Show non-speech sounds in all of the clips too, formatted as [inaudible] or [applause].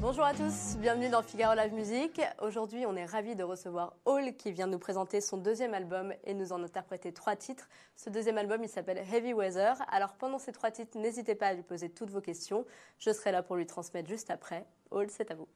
Bonjour à tous, bienvenue dans Figaro Live Music. Aujourd'hui, on est ravis de recevoir Hall qui vient nous présenter son deuxième album et nous en interpréter trois titres. Ce deuxième album, il s'appelle Heavy Weather. Alors pendant ces trois titres, n'hésitez pas à lui poser toutes vos questions. Je serai là pour lui transmettre juste après. Hall, c'est à vous.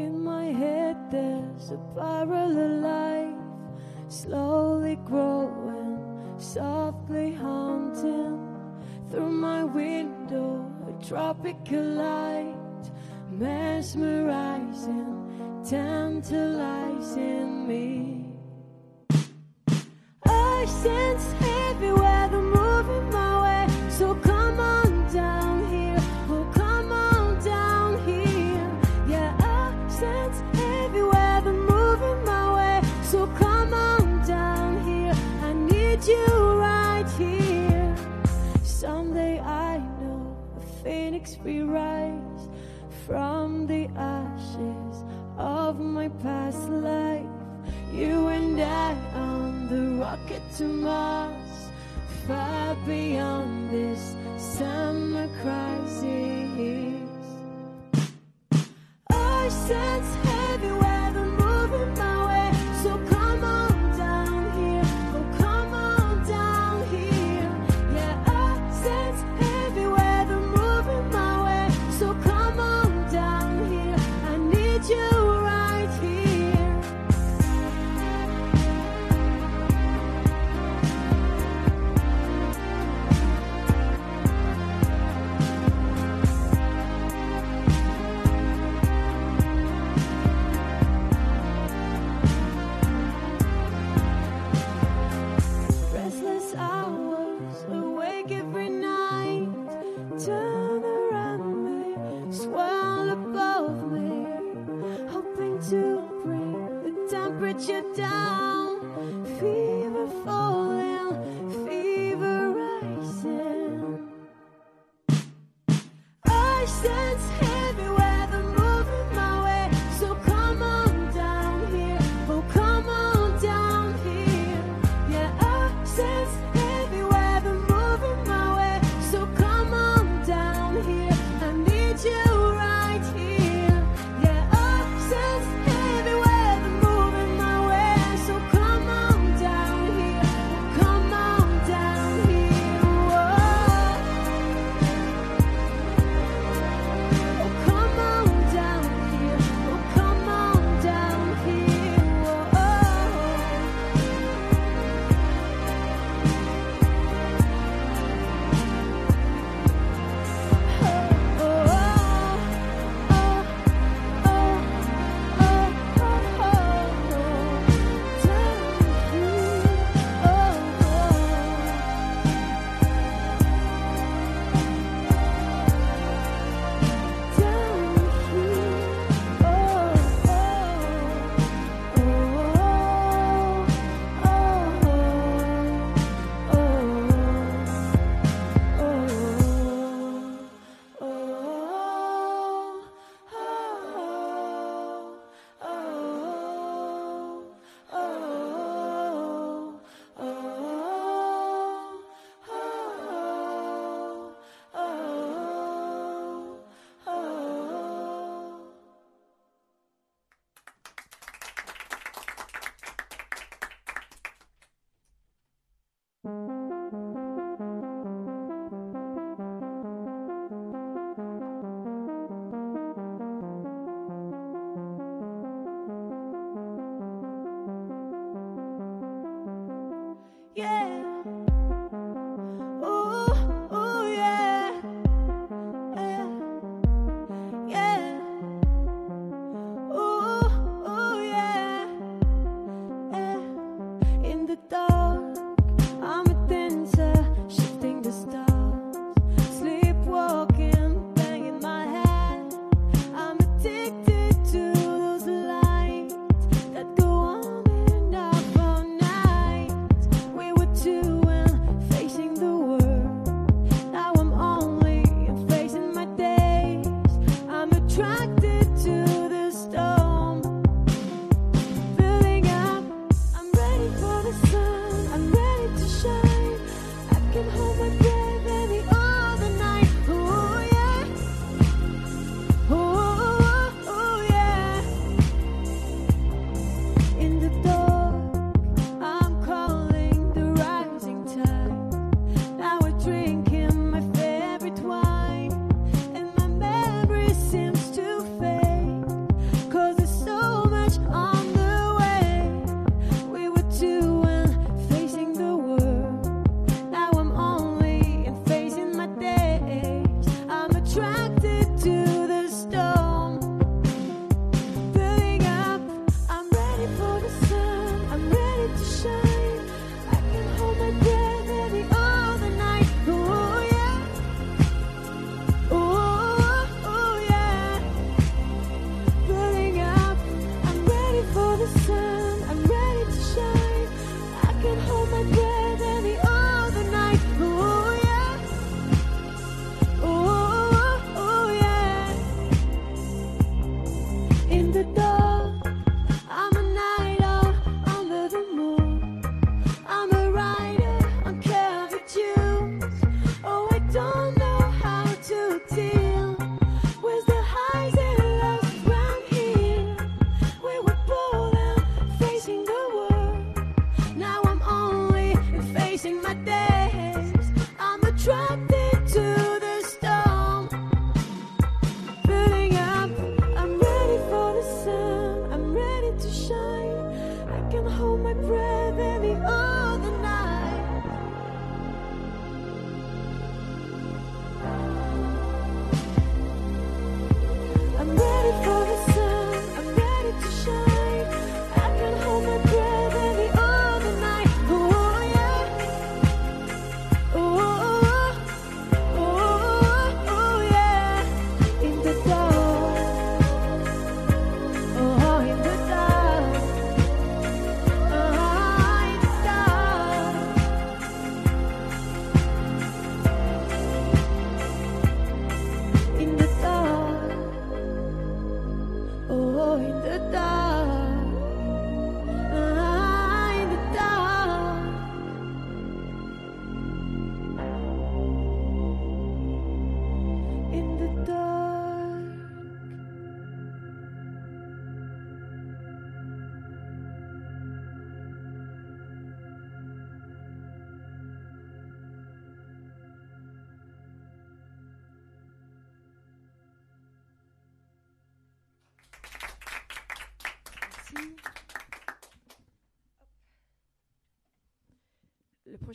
In my head, there's a parallel life, slowly growing, softly haunting. Through my window, a tropical light, mesmerizing, tantalizing me. I sense to Mars, far beyond this summer crisis. I sense words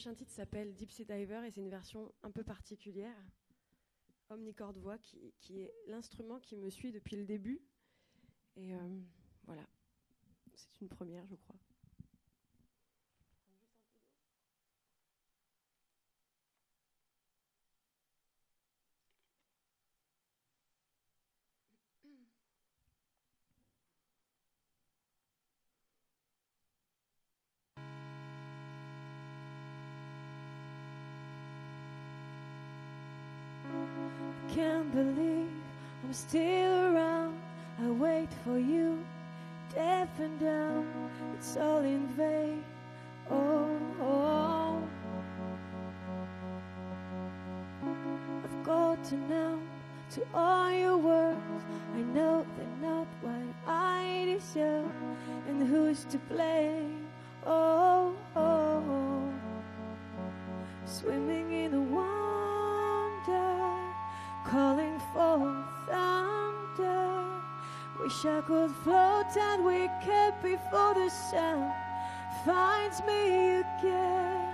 prochain titre s'appelle Deep Sea Diver et c'est une version un peu particulière. Omnicord voix qui, qui est l'instrument qui me suit depuis le début. Et euh, voilà, c'est une première, je crois. Believe I'm still around. I wait for you, deaf and dumb. It's all in vain. Oh, oh. I've gotten out to all your words. I know they're not what I deserve. And who's to blame? Oh, oh, oh. Swimming in the wonder, calling for thunder. Wish I could float and we kept before the sun finds me again.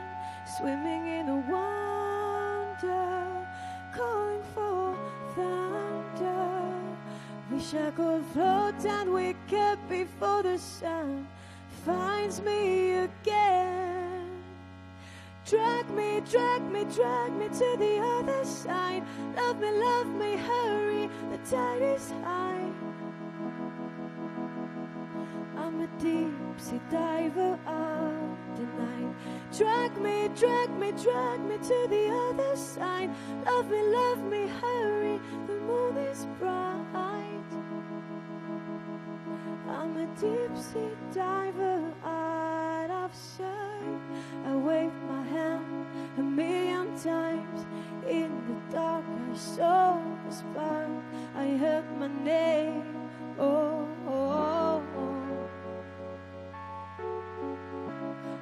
Swimming in a wonder, calling for thunder. Wish I could float and we kept before the sun finds me again. Drag me, drag me, drag me to the other side. Love me, love me, hurry, the tide is high. I'm a deep sea diver of the. Drag me, drag me, drag me to the other side. Love me, love me, hurry, the moon is bright. I'm a deep sea diver out of sight. I waved my hand a million times. In the dark, I saw a spark. I heard my name. Oh, oh, oh.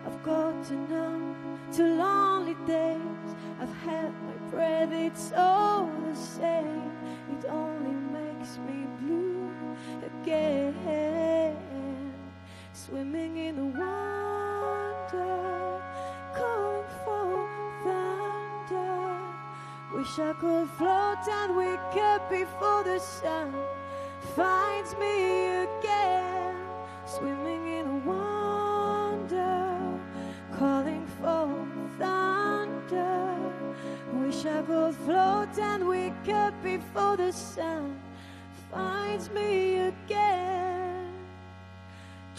I've gotten numb to lonely days. I've had my breath, it's all the same. It only makes me blue again. Swimming in the wonder, Wish I could float and wake up before the sun finds me again. Swimming in wonder, calling for thunder. Wish I could float and wake up before the sun finds me again.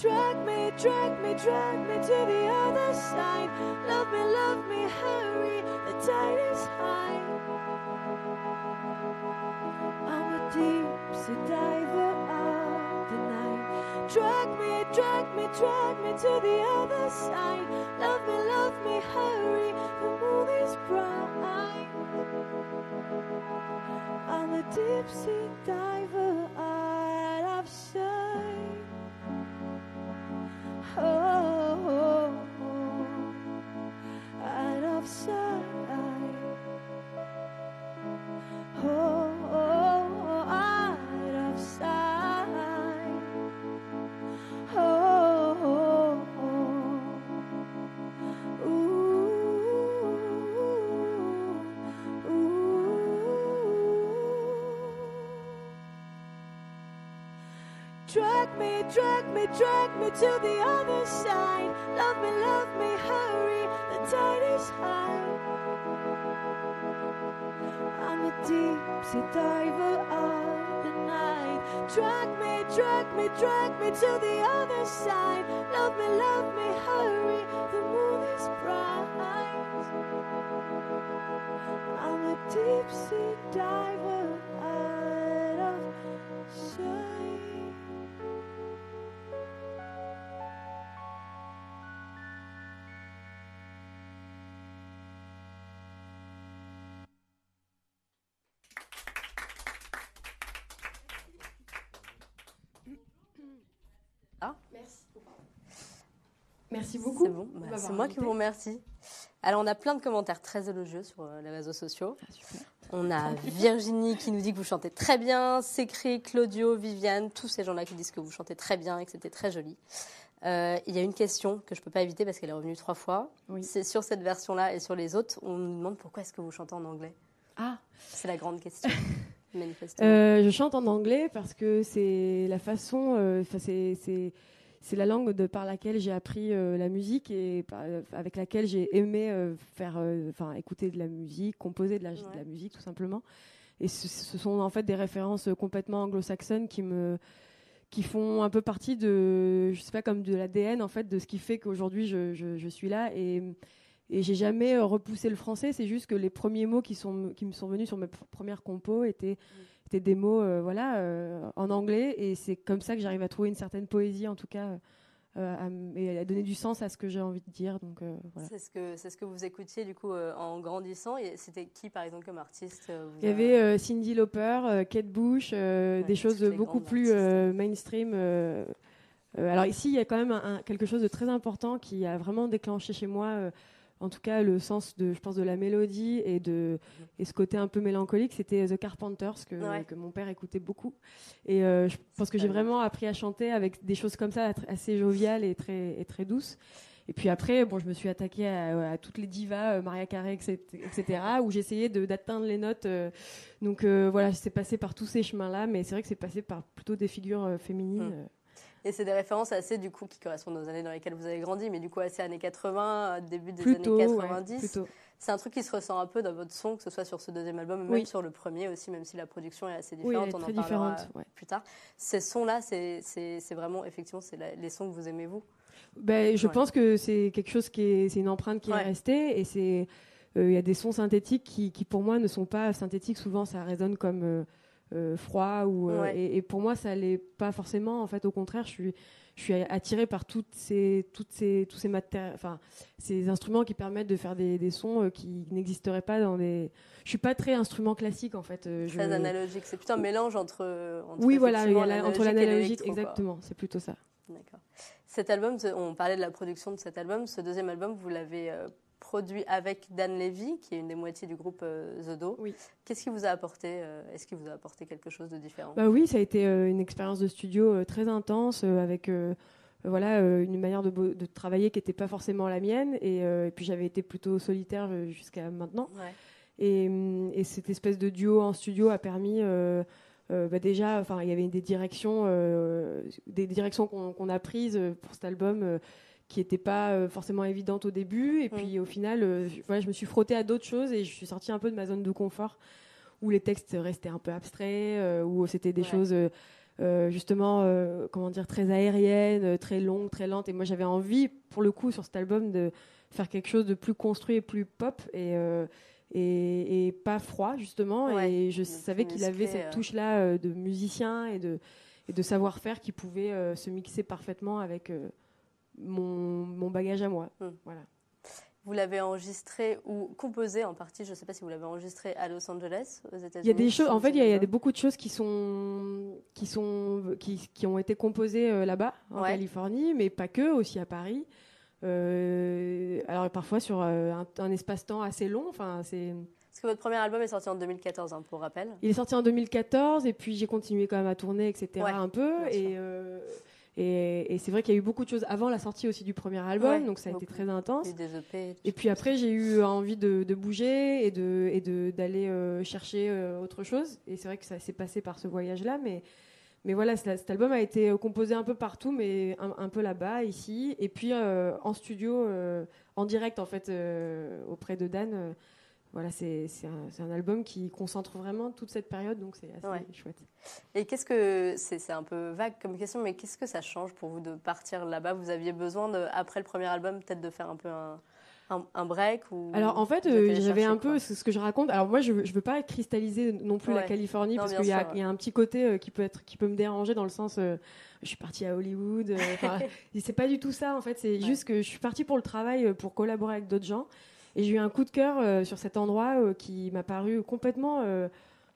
Drag me, drag me, drag me to the other side. Love me, love me, hurry, the tide is high. I'm a deep sea diver of the night. Drag me, drag me, drag me to the other side. Love me, love me, hurry, the moon is bright. I'm a deep sea diver Drag me, drag me, drag me to the other side. Love me, love me, hurry, the tide is high. I'm a deep sea diver of the night. Drag me, drag me, drag me to the other side. Love me, love me, hurry, the moon is bright. I'm a deep sea diver out of sight. Merci beaucoup. C'est bon, bah, moi qui vous remercie. Alors, on a plein de commentaires très élogieux sur euh, les réseaux sociaux. Ah, super. On a Virginie qui nous dit que vous chantez très bien, Sécrit, Claudio, Viviane, tous ces gens-là qui disent que vous chantez très bien et que c'était très joli. Euh, il y a une question que je ne peux pas éviter parce qu'elle est revenue trois fois. Oui. C'est sur cette version-là et sur les autres, on nous demande pourquoi est-ce que vous chantez en anglais. Ah, C'est la grande question, [laughs] manifestement. Euh, je chante en anglais parce que c'est la façon, c'est c'est la langue de par laquelle j'ai appris euh, la musique et par- euh, avec laquelle j'ai aimé euh, faire, enfin écouter de la musique, composer de la, de la Ouais. musique tout simplement. Et ce, ce sont en fait des références complètement anglo-saxonnes qui me qui font un peu partie de, je sais pas, comme de l'ADN en fait, de ce qui fait qu'aujourd'hui je, je, je suis là et et j'ai jamais repoussé le français. C'est juste que les premiers mots qui sont qui me sont venus sur mes pr- premières compos étaient étaient des mots euh, voilà euh, en anglais et c'est comme ça que j'arrive à trouver une certaine poésie en tout cas euh, à et à donner du sens à ce que j'ai envie de dire. Donc euh, voilà. C'est ce que c'est ce que vous écoutiez du coup en grandissant. C'était qui par exemple comme artiste Il y a- avait Cindy Lauper, Kate Bush, Ouais, des choses beaucoup plus mainstream. alors ici, il y a quand même un- un- quelque chose de très important qui a vraiment déclenché chez moi, en tout cas le sens de, je pense, de la mélodie et de et ce côté un peu mélancolique. C'était The Carpenters que, Ouais. que mon père écoutait beaucoup. Et euh, je pense que j'ai vraiment appris à chanter avec des choses comme ça, assez joviales et très et très douces. Et puis après, bon, je me suis attaquée à, à toutes les divas, euh, Maria Carey, etc., etc., où j'essayais d'atteindre les notes. euh, donc euh, voilà, c'est passé par tous ces chemins-là, mais c'est vrai que c'est passé par plutôt des figures féminines. Hmm. Et c'est des références assez du coup qui correspondent aux années dans lesquelles vous avez grandi, mais du coup assez années 80, euh, début des Plutôt, années ouais, 90. plutôt. C'est un truc qui se ressent un peu dans votre son, que ce soit sur ce deuxième album, même Oui. sur le premier aussi, même si la production est assez Oui, différente. elle est on très en parlera différente. ouais. plus tard. Ces sons-là, c'est vraiment, effectivement, c'est les sons que vous aimez vous? Ben, je Ouais. pense que c'est quelque chose qui est, c'est une empreinte qui est restée et c'est, euh, il y a des sons synthétiques qui, qui pour moi ne sont pas synthétiques. Souvent, ça résonne comme euh, euh, froid ou euh, Ouais. et, et pour moi ça l'est pas forcément en fait au contraire je suis je suis attirée par toutes ces toutes ces tous ces enfin ces instruments qui permettent de faire des, des sons euh, qui n'existeraient pas dans des je suis pas très instrument classique en fait je- Très analogique. C'est plutôt un mélange entre. entre oui voilà la- entre l'analogique quoi. exactement c'est plutôt ça D'accord. Cet album, on parlait de la production de cet album. Ce deuxième album, vous l'avez euh, produit avec Dan Levy, qui est une des moitiés du groupe euh, The Do. Oui. Qu'est-ce qui vous a apporté euh, Est-ce qu'il vous a apporté quelque chose de différent? Bah oui, ça a été euh, une expérience de studio euh, très intense euh, avec euh, euh, voilà euh, une manière de, travailler qui n'était pas forcément la mienne et, euh, et puis j'avais été plutôt solitaire euh, jusqu'à maintenant Ouais. et, hum, et cette espèce de duo en studio a permis euh, euh, bah déjà enfin il y avait des directions euh, des directions qu'on a prises euh, pour cet album euh, qui n'étaient pas euh, forcément évidentes au début et Mm. puis au final euh, je- voilà je me suis frottée à d'autres choses et je suis sortie un peu de ma zone de confort où les textes restaient un peu abstraits euh, où c'était des Ouais. choses euh, justement comment dire très aériennes très longues très lentes et moi j'avais envie pour le coup sur cet album de faire quelque chose de plus construit et plus pop et et, et pas froid justement Ouais, et je savais qu'il avait cette euh. touche là de musicien et de et de savoir-faire qui pouvait se mixer parfaitement avec mon, mon bagage à moi Mm. voilà Vous l'avez enregistré ou composé en partie, je ne sais pas si vous l'avez enregistré à Los Angeles, aux États-Unis. Il y a des choses, en fait, il y a, il y a je des, beaucoup de choses qui sont, qui sont, qui, qui ont été composées euh, là-bas, en Ouais. Californie, mais pas que, aussi à Paris. Euh, alors parfois sur euh, un, un espace-temps assez long. Enfin, c'est. Parce que votre premier album est sorti en 2014, hein, pour rappel. Il est sorti en 2014 et puis j'ai continué quand même à tourner, etc. Ouais, un peu et. euh, et, et c'est vrai qu'il y a eu beaucoup de choses avant la sortie aussi du premier album, Ouais, donc ça a été très intense. Et des EP. Et puis après, j'ai eu envie de, de bouger et de et de d'aller euh, chercher euh, autre chose. Et c'est vrai que ça s'est passé par ce voyage-là, mais mais voilà, cet album a été euh, composé un peu partout, mais un, un peu là-bas, ici, et puis euh, en studio, en direct en fait auprès de Dan. Voilà, c'est un, album qui concentre vraiment toute cette période, donc c'est assez Ouais. chouette. Et qu'est-ce que c'est un peu vague comme question, mais qu'est-ce que ça change pour vous de partir là-bas? Vous aviez besoin de, après le premier album, peut-être de faire un peu un, un, un break ou Alors en fait, euh, j'avais un peu ce ce que je raconte. Alors moi, je je veux pas cristalliser non plus la. Californie Non, parce qu'il y, a- sûr, ouais. il y a un petit côté euh, qui peut être qui peut me déranger dans le sens euh, je suis partie à Hollywood. euh, [laughs] c'est pas du tout ça en fait. C'est juste que je suis partie pour le travail, pour collaborer avec d'autres gens. Et j'ai eu un coup de cœur euh, sur cet endroit euh, qui m'a paru complètement. euh,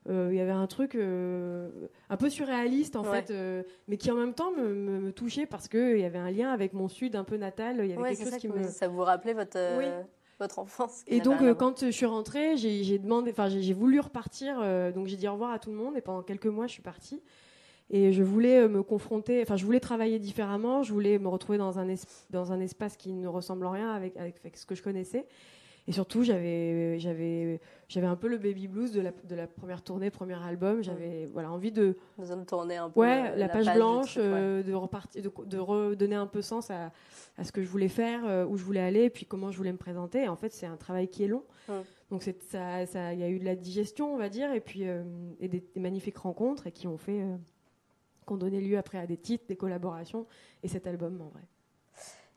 il y avait un truc un peu surréaliste en Ouais. fait, mais qui en même temps me, me- me touchait parce qu'il y avait un lien avec mon sud un peu natal. Il y avait Ouais, quelque c'est chose ça qui que me, vous- ça vous rappelait votre Oui. votre enfance. et donc, euh, quand je suis rentrée, j'ai demandé, enfin, j'ai voulu repartir. euh, donc, j'ai dit au revoir à tout le monde. Et pendant quelques mois, je suis partie. Et je voulais me confronter, enfin, je voulais travailler différemment. Je voulais me retrouver dans un, es- dans un espace qui ne ressemble en rien avec, avec, avec ce que je connaissais. Et surtout, j'avais j'avais j'avais un peu le baby blues de la, de la première tournée, premier album. J'avais voilà envie de de tourner un peu ouais euh, la, page, blanche, truc, ouais. euh, de repartir, de, de redonner un peu sens à, à ce que je voulais faire, euh, où je voulais aller, et puis comment je voulais me présenter. Et en fait, c'est un travail qui est long. Donc c'est ça, ça, il y a eu de la digestion, on va dire, et puis euh, et des, des magnifiques rencontres et qui ont fait, euh, qui ont donné lieu après à des titres, des collaborations et cet album en vrai.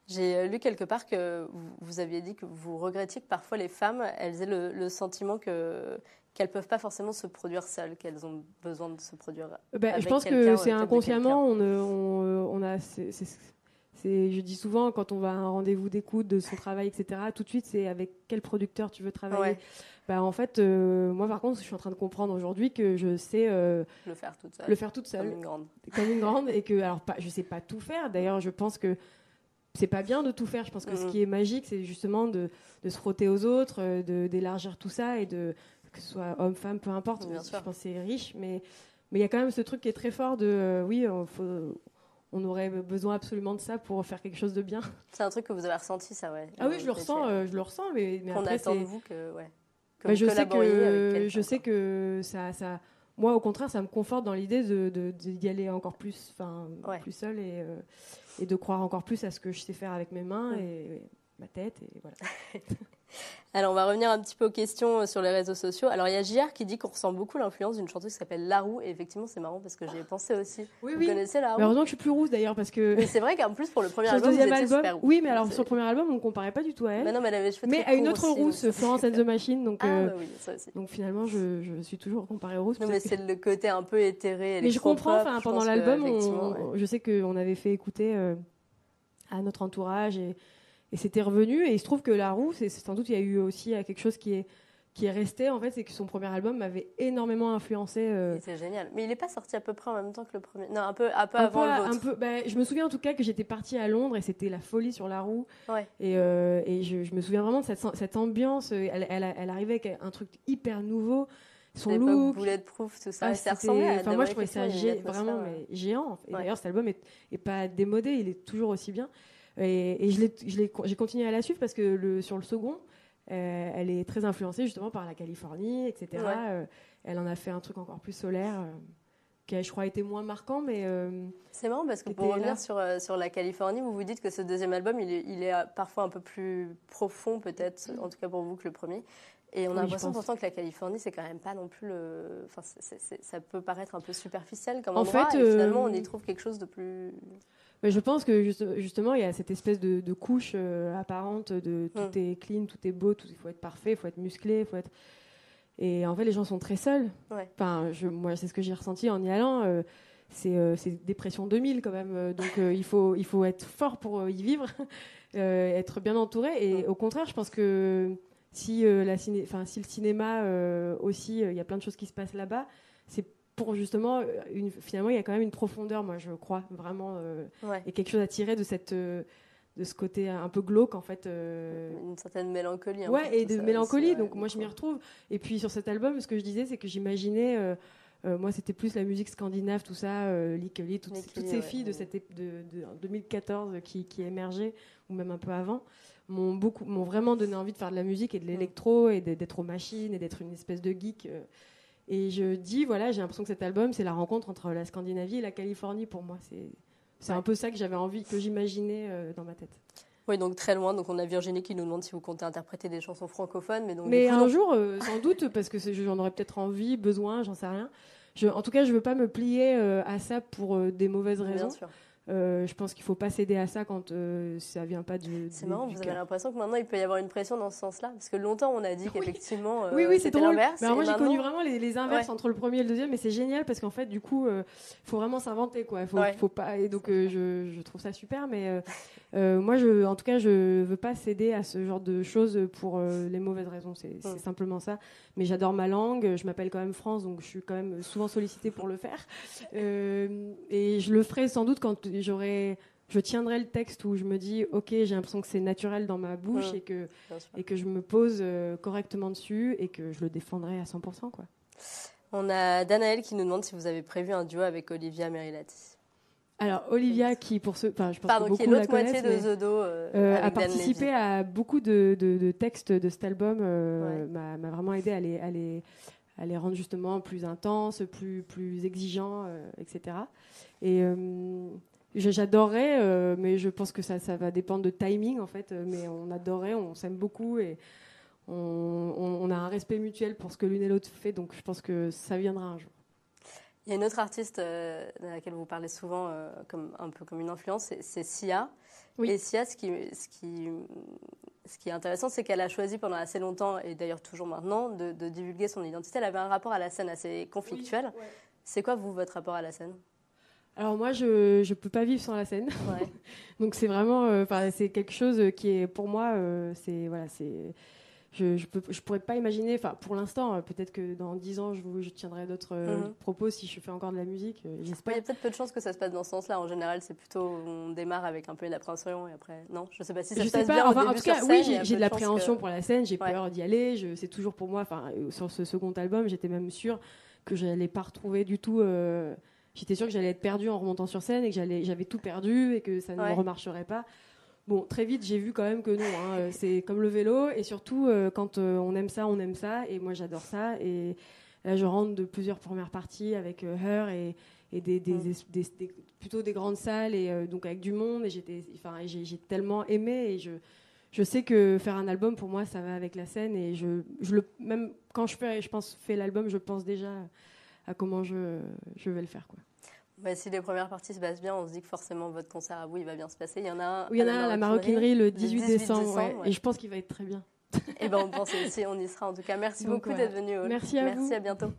J'ai euh, lu quelque part que vous, aviez dit que vous regrettiez que parfois les femmes, elles aient le, le sentiment que qu'elles peuvent pas forcément se produire seules, qu'elles ont besoin de se produire. Bah, je Avec pense quelqu'un, que c'est inconsciemment, on, euh, on, a, je dis souvent quand on va à un rendez-vous d'écoute de son travail, etc. Tout de suite, c'est avec quel producteur tu veux travailler. Ouais, Bah, en fait, euh, moi par contre, je suis en train de comprendre aujourd'hui que je sais euh, le faire toute seule. le faire toute comme seule, une grande. comme une grande, et que alors pas, je sais pas tout faire. D'ailleurs, je pense que c'est pas bien de tout faire. Je pense que ce qui est magique, c'est justement de, de se frotter aux autres, euh, d'élargir tout ça et de que ce soit homme, femme, peu importe. Bien je sûr. pense que c'est riche, mais mais il y a quand même ce truc qui est très fort de euh, oui, on, faut- on aurait besoin absolument de ça pour faire quelque chose de bien. C'est un truc que vous avez ressenti, ça, ouais. Ah oui, je le ressens, euh, je le ressens, mais, mais après attend de vous que, ouais. que bah, vous je sais que je sais que ça ça moi au contraire ça me conforte dans l'idée de- d'y aller encore plus enfin Ouais. plus seul et euh, et de croire encore plus à ce que je sais faire avec mes mains et ma tête et voilà. [laughs] Alors, on va revenir un petit peu aux questions euh, sur les réseaux sociaux. Alors, il y a JR qui dit qu'on ressent beaucoup l'influence d'une chanteuse qui s'appelle Larou. Et effectivement, c'est marrant parce que j'y ai pensé aussi. Oui, Vous oui. connaissez Larou? Mais heureusement que je suis plus rousse d'ailleurs parce que Mais c'est vrai qu'en plus, pour le premier [laughs] sur album, vous deuxième étiez album, super oui, mais alors sur le premier album, on ne comparait pas du tout à elle, Bah non, mais elle avait les cheveux mais très à une autre aussi, rousse, Florence and the Machine. Donc, Ah, euh, bah oui, ça aussi. donc finalement, je, je suis toujours comparée aux rousses. Non, mais c'est le côté un peu éthéré. Mais je comprends, enfin, je pendant l'album, ouais. je sais qu'on avait fait écouter euh, à notre entourage et, et c'était revenu. Et il se trouve que La Roue, c'est sans doute, il y a eu aussi euh, quelque chose qui est, qui est resté, en fait, c'est que son premier album m'avait énormément influencé. euh, C'est génial. Mais il n'est pas sorti à peu près en même temps que le premier. Non, un peu, un peu un avant peu, le un vôtre. peu- bah, je me souviens en tout cas que j'étais partie à Londres et c'était la folie sur la roue. Ouais. Et, euh, et je, je me souviens vraiment de cette, cette ambiance. euh, Elle, elle, elle arrivait avec un truc hyper nouveau. Son look. bulletproof, tout ça. Ah, ça ressemblait à moi, je trouvais ça gé- vraiment mais géant. Et Ouais. d'ailleurs, cet album est, est pas démodé, il est toujours aussi bien. Et, j'ai continué à la suivre parce que le, sur le second, euh, elle est très influencée justement par la Californie, etc. Ouais. Euh, elle en a fait un truc encore plus solaire, euh, qui a, je crois, été moins marquant, mais C'est marrant parce que pour revenir sur, sur la Californie, vous vous dites que ce deuxième album, il est, il est parfois un peu plus profond, peut-être, en tout cas pour vous, que le premier. Et on a Oui, l'impression pourtant que la Californie, c'est quand même pas non plus le. Enfin, ça peut paraître un peu superficiel comme En endroit, fait, et finalement, on y trouve quelque chose de plus. Mais je pense que juste- justement, il y a cette espèce de, de couche euh, apparente de tout Mm. est clean, tout est beau, il faut être parfait, il faut être musclé, il faut être. Et en fait, les gens sont très seuls. Ouais. Enfin, je, moi, c'est ce que j'ai ressenti en y allant. euh, c'est euh, dépression 2000 quand même. euh, donc, euh, il, faut, il faut être fort pour y vivre, [laughs] être bien entouré. Et Mm. au contraire, je pense que si, la ciné, enfin, si le cinéma aussi, il y a plein de choses qui se passent là-bas, c'est pour justement, euh, une, finalement, il y a quand même une profondeur, moi, je crois, vraiment, euh, Ouais. et quelque chose à tirer de, cette, euh, de ce côté un peu glauque, en fait. euh, Une certaine mélancolie. un peu, Ouais, et de ça mélancolie. donc moi, je m'y retrouve. Et puis sur cet album, ce que je disais, c'est que j'imaginais. moi, c'était plus la musique scandinave, tout ça, Lee, toutes, toutes ces ouais, filles de, ouais. cette, de, de 2014 qui, qui émergeaient, ou même un peu avant, m'ont beaucoup, m'ont vraiment donné envie de faire de la musique et de l'électro et d'être aux machines et d'être une espèce de geek. Et je dis, voilà, j'ai l'impression que cet album, c'est la rencontre entre la Scandinavie et la Californie pour moi. C'est c'est Ouais. un peu ça que j'avais envie, que j'imaginais euh, dans ma tête. Oui, donc très loin. Donc on a Virginie qui nous demande si vous comptez interpréter des chansons francophones. Mais, donc, Mais coup, un non. jour, euh, sans doute, [laughs] parce que j'en aurais peut-être envie, besoin, j'en sais rien. Je, en tout cas, je veux pas me plier euh, à ça pour des mauvaises Bien raisons. sûr. Euh, je pense qu'il faut pas céder à ça quand euh, ça vient pas du. C'est marrant, du vous avez l'impression que maintenant il peut y avoir une pression dans ce sens-là Parce que longtemps on a dit [laughs] qu'effectivement euh, Oui, oui, c'est drôle. Mais et moi, j'ai connu vraiment les, les inverses Ouais. entre le premier et le deuxième, mais c'est génial parce qu'en fait, du coup, il faut vraiment s'inventer, quoi. Faut, Ouais. faut pas. Et donc, je, je trouve ça super, mais moi, je, en tout cas, je veux pas céder à ce genre de choses pour les mauvaises raisons. C'est c'est Mm. simplement ça. Mais j'adore ma langue. Je m'appelle quand même France, donc je suis quand même souvent sollicitée pour le faire. Euh, et je le ferai sans doute quand j'aurai. Je tiendrai le texte où je me dis, ok, j'ai l'impression que c'est naturel dans ma bouche et que et que je me pose euh, correctement dessus et que je le défendrai à 100%. Quoi. On a Danaël qui nous demande si vous avez prévu un duo avec Olivia Merilati. Alors, Olivia, qui pour ceux, enfin, je pense Pardon, que qui est beaucoup la l'autre moitié de mais, The Do. euh, euh, a participé à beaucoup de, de- de textes de cet album, euh, Ouais. m'a m'a vraiment aidé à les, à, les, à les rendre justement plus intenses, plus, plus exigeants, etc. Et j'adorerais, euh, mais je pense que ça, ça va dépendre de timing en fait, euh, mais on adorait, on s'aime beaucoup et on, on- on a un respect mutuel pour ce que l'une et l'autre fait, donc je pense que ça viendra un jour. Il y a une autre artiste euh, de laquelle vous parlez souvent, euh, comme, un peu comme une influence, c'est- Sia. Oui. Et Sia, ce qui, ce qui, ce qui est intéressant, c'est qu'elle a choisi pendant assez longtemps, et d'ailleurs toujours maintenant, de, de divulguer son identité. Elle avait un rapport à la scène assez conflictuel. C'est quoi, vous, votre rapport à la scène? Alors moi, je je peux pas vivre sans la scène. Ouais. [laughs] Donc c'est vraiment, euh, enfin c'est quelque chose qui est pour moi, euh, c'est voilà, c'est, je je peux, je pourrais pas imaginer, enfin pour l'instant, euh, peut-être que dans dix ans je vous, je tiendrai d'autres euh, Mhm. propos si je fais encore de la musique, j'espère. Il y a peut-être peu de chances que ça se passe dans ce sens-là. En général, c'est plutôt on démarre avec un peu d'appréhension et après non. Je sais pas si ça je se passe sais bien pas, au enfin, en tout cas, oui, scène, a j'ai de l'appréhension que- pour la scène, j'ai Ouais. peur d'y aller, je, c'est toujours pour moi, enfin sur ce second album, j'étais même sûre que j'allais pas retrouver du tout. euh, J'étais sûre que j'allais être perdue en remontant sur scène et que j'avais tout perdu et que ça ne Ouais. remarcherait pas. Bon, très vite, j'ai vu quand même que non. hein, euh, c'est comme le vélo et surtout euh, quand euh, on aime ça, on aime ça et moi j'adore ça. Et là, je rentre de plusieurs premières parties avec euh, Her et, et des, des- Mm. des- des- des- plutôt des grandes salles et donc avec du monde et j'étais, enfin, et j'ai, tellement aimé et je je sais que faire un album pour moi ça va avec la scène et je, je le même quand je fais je pense fais l'album je pense déjà à comment je, je vais le faire quoi. Bah, si les premières parties se passent bien, on se dit que forcément votre concert à vous il va bien se passer. Il y en a un. Oui, il y en a un à la maroquinerie le 18, 18 décembre, décembre, ouais. ouais. et je pense qu'il va être très bien. Et ben on pense aussi, on y sera en tout cas. Merci Donc, beaucoup d'être venu. Merci à Merci vous. à bientôt.